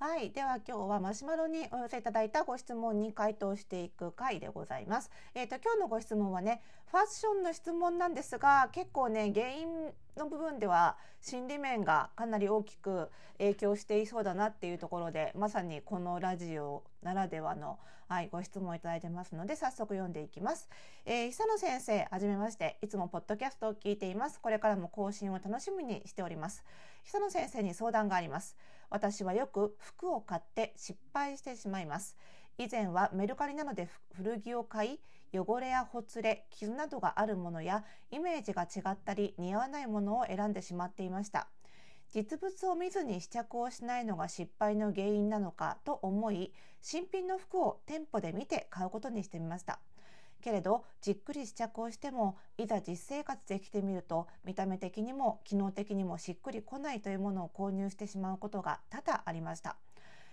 はい。では今日はマシュマロにお寄せいただいたご質問に回答していく回でございます。えっ、と、今日のご質問はね、ファッションの質問なんですが、結構ね、原因の部分では心理面がかなり大きく影響していそうだなっていうところで、まさにこのラジオならではの、はい、ご質問をいただいてますので、早速読んでいきます。えー、久野先生、はじめまして。いつもポッドキャストを聞いています。これからも更新を楽しみにしております。久野先生に相談があります。私はよく服を買って失敗してしまいます。以前はメルカリなどで古着を買い、汚れやほつれ、傷などがあるものやイメージが違ったり似合わないものを選んでしまっていました。実物を見ずに試着をしないのが失敗の原因なのかと思い、新品の服を店舗で見て買うことにしてみました。けれどじっくり試着をしてもいざ実生活で着てみると見た目的にも機能的にもしっくりこないというものを購入してしまうことが多々ありました。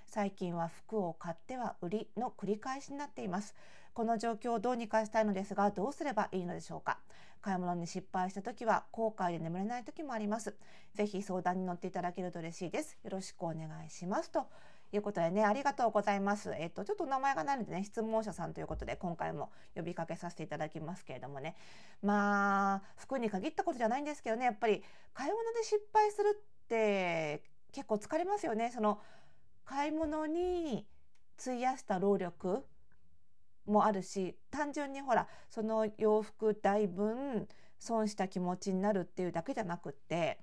最近は服を買っては売りの繰り返しになっています。この状況をどうにかしたいのですがどうすればいいのでしょうか。買い物に失敗した時は後悔で眠れない時もあります。ぜひ相談に乗っていただけると嬉しいです。よろしくお願いしますということでね、ありがとうございます。えっと、ちょっと名前がないのでね、質問者さんということで、今回も呼びかけさせていただきますけれどもね。まあ、服に限ったことじゃないんですけどね、やっぱり買い物で失敗するって結構疲れますよね。その、買い物に費やした労力もあるし、単純にほら、その洋服代分損した気持ちになるっていうだけじゃなくって、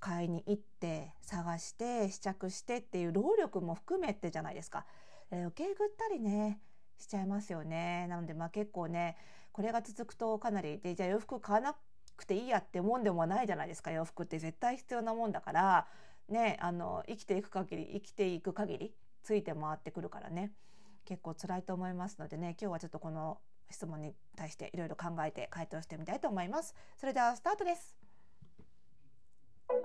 買いに行って探して試着してっていう労力も含めてじゃないですか。え余計ぐったりねしちゃいますよね。なのでまあ結構ねこれが続くとかなりでじゃあ洋服買わなくていいやってもんでもないじゃないですか洋服って絶対必要なもんだからねあの生きていく限り生きていく限りついて回ってくるからね結構辛いと思いますのでね今日はちょっとこの質問に対していろいろ考えて回答してみたいと思います。それではスタートです。Thank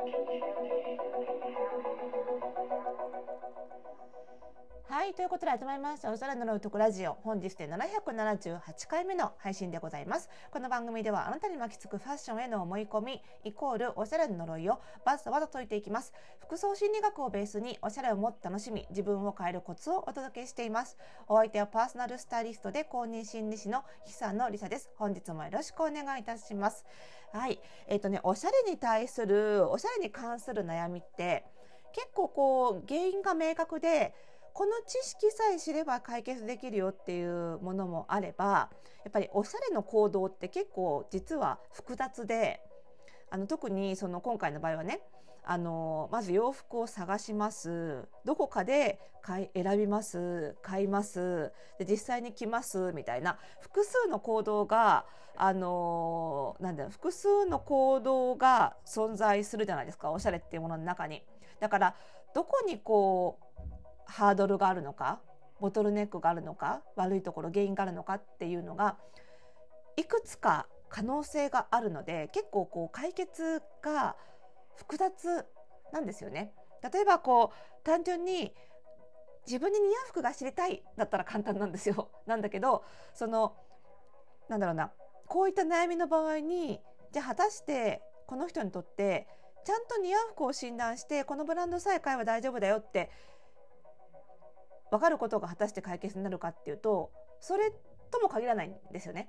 you. ということで始まりました。おしゃれのとこラジオ。本日で778回目の配信でございます。この番組ではあなたに巻きつくファッションへの思い込み、イコールおしゃれの呪いをバスわざと解いていきます。服装心理学をベースにおしゃれをもっと楽しみ、自分を変えるコツをお届けしています。お相手はパーソナルスタイリストで公認心理師の久野里沙です。本日もよろしくお願いいたします。はい。えっ、ー、とね、おしゃれに対する、おしゃれに関する悩みって、結構こう、原因が明確で、この知識さえ知れば解決できるよっていうものもあればやっぱりおしゃれの行動って結構実は複雑であの特にその今回の場合はねあのまず洋服を探します。どこかで買い選びます。買います。で実際に着ます。みたいな複数の行動があのなんだろう複数の行動が存在するじゃないですか。おしゃれっていうものの中に。だからどこにこうハードルがあるのかボトルネックがあるのか悪いところ原因があるのかっていうのがいくつか可能性があるので結構こう解決が複雑なんですよね。例えばこう単純に自分に似合う服が知りたいだったら簡単なんですよ。なんだけどそのなんだろうなこういった悩みの場合にじゃあ果たしてこの人にとってちゃんと似合う服を診断してこのブランドさえ買えば大丈夫だよって分かることが果たして解決になるかっていうとそれとも限らないんですよね。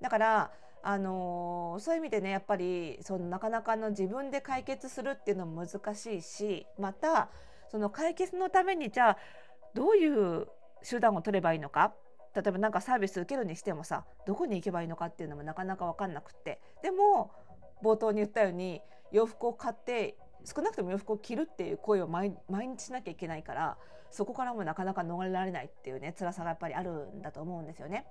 だからあのー、そういう意味でねやっぱりそのなかなかの自分で解決するっていうのも難しいしまたその解決のためにじゃあどういう手段を取ればいいのか例えば何かサービス受けるにしてもさどこに行けばいいのかっていうのもなかなか分かんなくってでも冒頭に言ったように洋服を買って少なくとも洋服を着るっていう行為を毎日しなきゃいけないからそこからもなかなか逃れられないっていうね辛さがやっぱりあるんだと思うんですよね。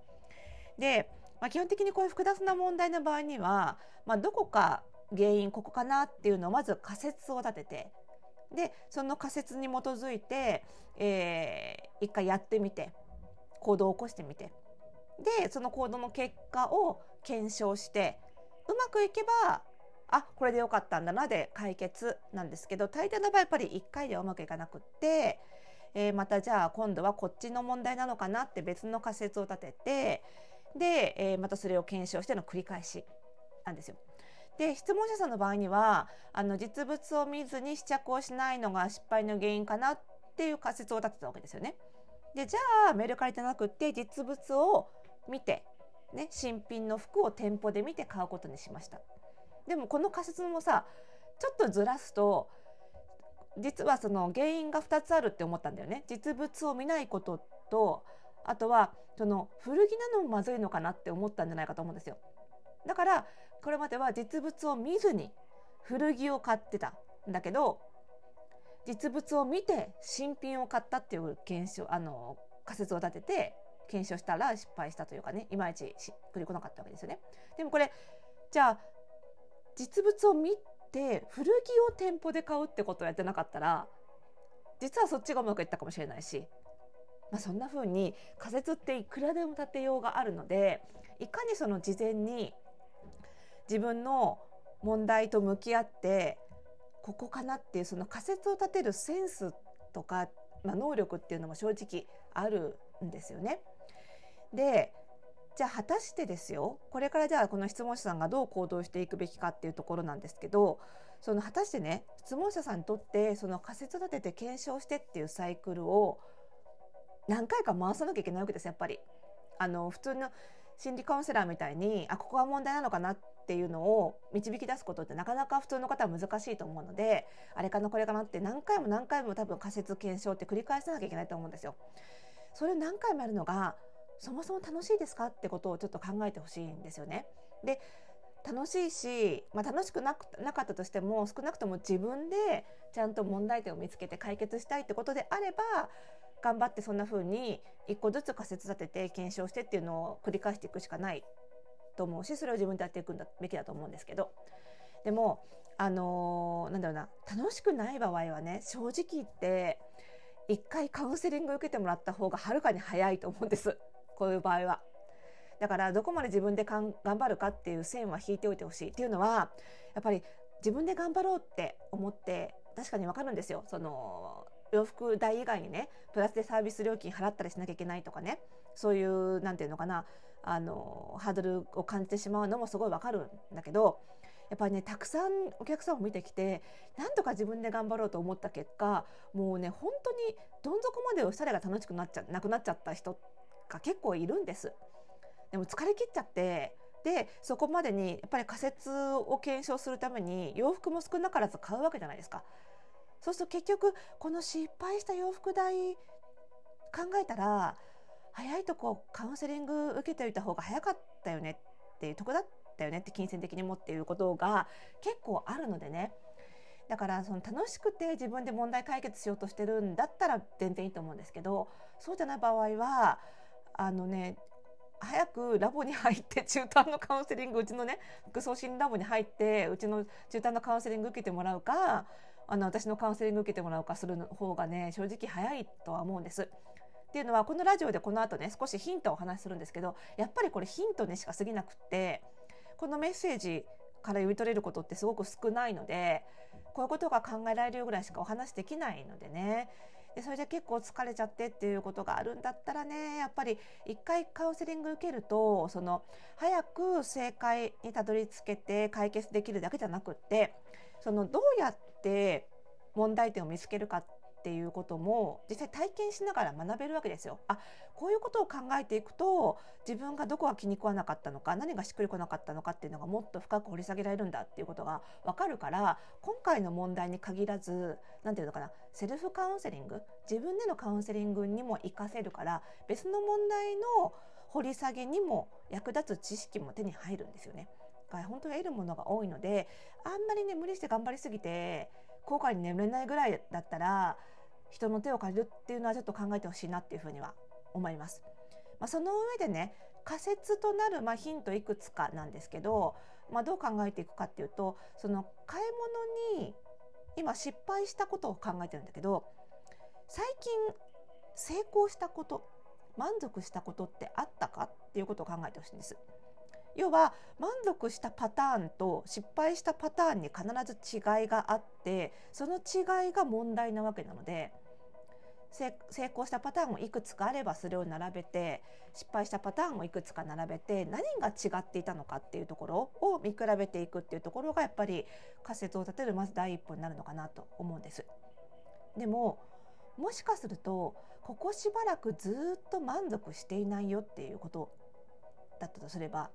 で、まあ、基本的にこういう複雑な問題の場合には、まあ、どこか原因ここかなっていうのをまず仮説を立ててでその仮説に基づいて、えー、一回やってみて行動を起こしてみてでその行動の結果を検証してうまくいけばあこれでよかったんだなで解決なんですけど大抵の場合やっぱり1回ではうまくいかなくってえー、またじゃあ今度はこっちの問題なのかなって別の仮説を立ててで、えー、またそれを検証しての繰り返しなんですよ。で質問者さんの場合にはあの実物を見ずに試着をしないのが失敗の原因かなっていう仮説を立てたわけですよね。でじゃあメルカリじゃなくて実物を見て、ね、新品の服を店舗で見て買うことにしました。でもこの仮説もさちょっとずらすと実はその原因が2つあるって思ったんだよね。実物を見ないこととあとはその古着なのもまずいのかなって思ったんじゃないかと思うんですよ。だからこれまでは実物を見ずに古着を買ってたんだけど実物を見て新品を買ったっていう検証あの仮説を立てて検証したら失敗したというかねいまいちしっくりこなかったわけですよね。でもこれじゃあ実物を見て古着を店舗で買うってことをやってなかったら実はそっちがうまくいったかもしれないし、まあ、そんな風に仮説っていくらでも立てようがあるのでいかにその事前に自分の問題と向き合ってここかなっていうその仮説を立てるセンスとか、まあ、能力っていうのも正直あるんですよね。でじゃあ果たしてですよこれからじゃあこの質問者さんがどう行動していくべきかっていうところなんですけどその果たしてね質問者さんにとってその仮説立てて検証してっていうサイクルを何回か回さなきゃいけないわけですやっぱり。あの普通の心理カウンセラーみたいにあここが問題なのかなっていうのを導き出すことってなかなか普通の方は難しいと思うのであれかなこれかなって何回も何回も多分仮説検証って繰り返さなきゃいけないと思うんですよ。それを何回もやるのがそもそも楽しいですかってことをちょっと考えてほしいんですよね。で楽しいし、まあ、楽しくなくなかったとしても少なくとも自分でちゃんと問題点を見つけて解決したいってことであれば頑張ってそんな風に一個ずつ仮説立てて検証してっていうのを繰り返していくしかないと思うしそれを自分でやっていくんだべきだと思うんですけどでもあのー、なんだろうな楽しくない場合はね正直言って一回カウンセリング受けてもらった方がはるかに早いと思うんですこういう場合は。だからどこまで自分で頑張るかっていう線は引いておいてほしいっていうのはやっぱり自分で頑張ろうって思って確かにわかるんですよ。その洋服代以外にねプラスでサービス料金払ったりしなきゃいけないとかね。そういう何て言うのかな。あのハードルを感じてしまうのもすごいわかるんだけどやっぱりねたくさんお客さんを見てきてなんとか自分で頑張ろうと思った結果もうね本当にどん底までおしゃれが楽しくなっちゃなくなっちゃった人ってが結構いるんです。でも疲れ切っちゃってでそこまでにやっぱり仮説を検証するために洋服も少なからず買うわけじゃないですか。そうすると結局この失敗した洋服代考えたら早いとこカウンセリング受けておいた方が早かったよねっていうとこだったよねって金銭的にもっていうことが結構あるのでねだからその楽しくて自分で問題解決しようとしてるんだったら全然いいと思うんですけどそうじゃない場合はあのね早くラボに入って中途のカウンセリングうちのね服装心理ラボに入ってうちの中途のカウンセリング受けてもらうかあの私のカウンセリング受けてもらうかする方がね正直早いとは思うんです。っていうのはこのラジオでこの後ね少しヒントをお話しするんですけどやっぱりこれヒントにしか過ぎなくってこのメッセージから読み取れることってすごく少ないのでこういうことが考えられるぐらいしかお話できないのでねでそれで結構疲れちゃってっていうことがあるんだったらねやっぱり一回カウンセリング受けるとその早く正解にたどり着けて解決できるだけじゃなくってそのどうやって問題点を見つけるかっっていうことも実際体験しながら学べるわけですよ。あこういうことを考えていくと自分がどこが気に食わなかったのか何がしっくりこなかったのかっていうのがもっと深く掘り下げられるんだっていうことが分かるから今回の問題に限らず何て言うのかなセルフカウンセリング自分でのカウンセリングにも活かせるから別の問題の掘り下げにも役立つ知識も手に入るんですよね。本当に得るものが多いのであんまりね無理して頑張りすぎて後悔に眠れないぐらいだったら人の手を借りるっていうのはちょっと考えてほしいなっていうふうには思います。まあ、その上でね仮説となるまあヒントいくつかなんですけど、まあ、どう考えていくかっていうとその買い物に今失敗したことを考えてるんだけど最近成功したこと満足したことってあったかっていうことを考えてほしいんです。要は満足したパターンと失敗したパターンに必ず違いがあってその違いが問題なわけなので成功したパターンもいくつかあればそれを並べて失敗したパターンもいくつか並べて何が違っていたのかっていうところを見比べていくっていうところがやっぱり仮説を立てるまず第一歩になるのかなと思うんです。でももしかするとここしばらくずっと満足していないよっていうことだったとすれば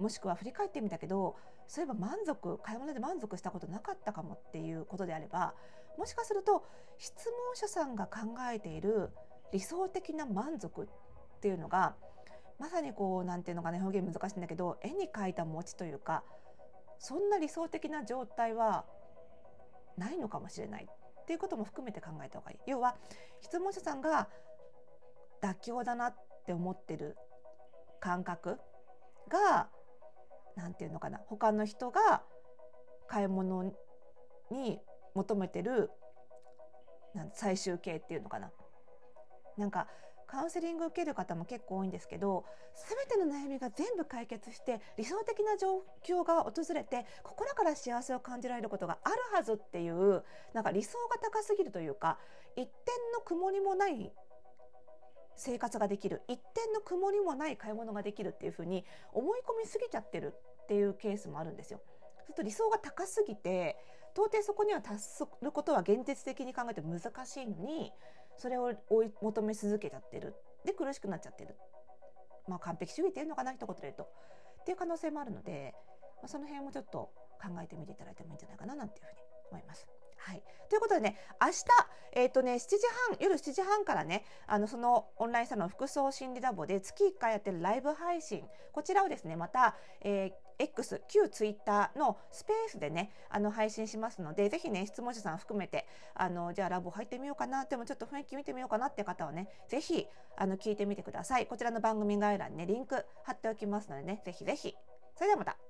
もしくは振り返ってみたけどそういえば満足買い物で満足したことなかったかもっていうことであればもしかすると質問者さんが考えている理想的な満足っていうのがまさにこうなんていうのかね表現難しいんだけど絵に描いた餅というかそんな理想的な状態はないのかもしれないっていうことも含めて考えた方がいい。要は質問者さんが妥協だなって思ってる感覚が何て言うのかな。他の人が買い物に求めてるなん最終形っていうのかな。なんかカウンセリング受ける方も結構多いんですけど全ての悩みが全部解決して理想的な状況が訪れて心から幸せを感じられることがあるはずっていうなんか理想が高すぎるというか一点の曇りもない生活ができる一点の曇りもない買い物ができるっていうふうに思い込みすぎちゃってるっていうケースもあるんですよ。そうすると理想が高すぎて到底そこには達することは現実的に考えて難しいのにそれを追い求め続けちゃってるで苦しくなっちゃってる、まあ、完璧主義っていうのかな一言で言うとっていう可能性もあるので、まあ、その辺もちょっと考えてみていただいてもいいんじゃないかななんていうふうに思います。はい、ということでね明日、えーとね、7時半夜7時半からねあのそのオンラインサロン服装心理ラボで月1回やってるライブ配信。こちらをですねまた、えー X 旧ツイッターのスペースでねあの配信しますのでぜひね質問者さん含めてあのじゃあラボ入ってみようかなでもちょっと雰囲気見てみようかなって方はねぜひあの聞いてみてください。こちらの番組概要欄にねリンク貼っておきますのでねぜひぜひ。それではまた。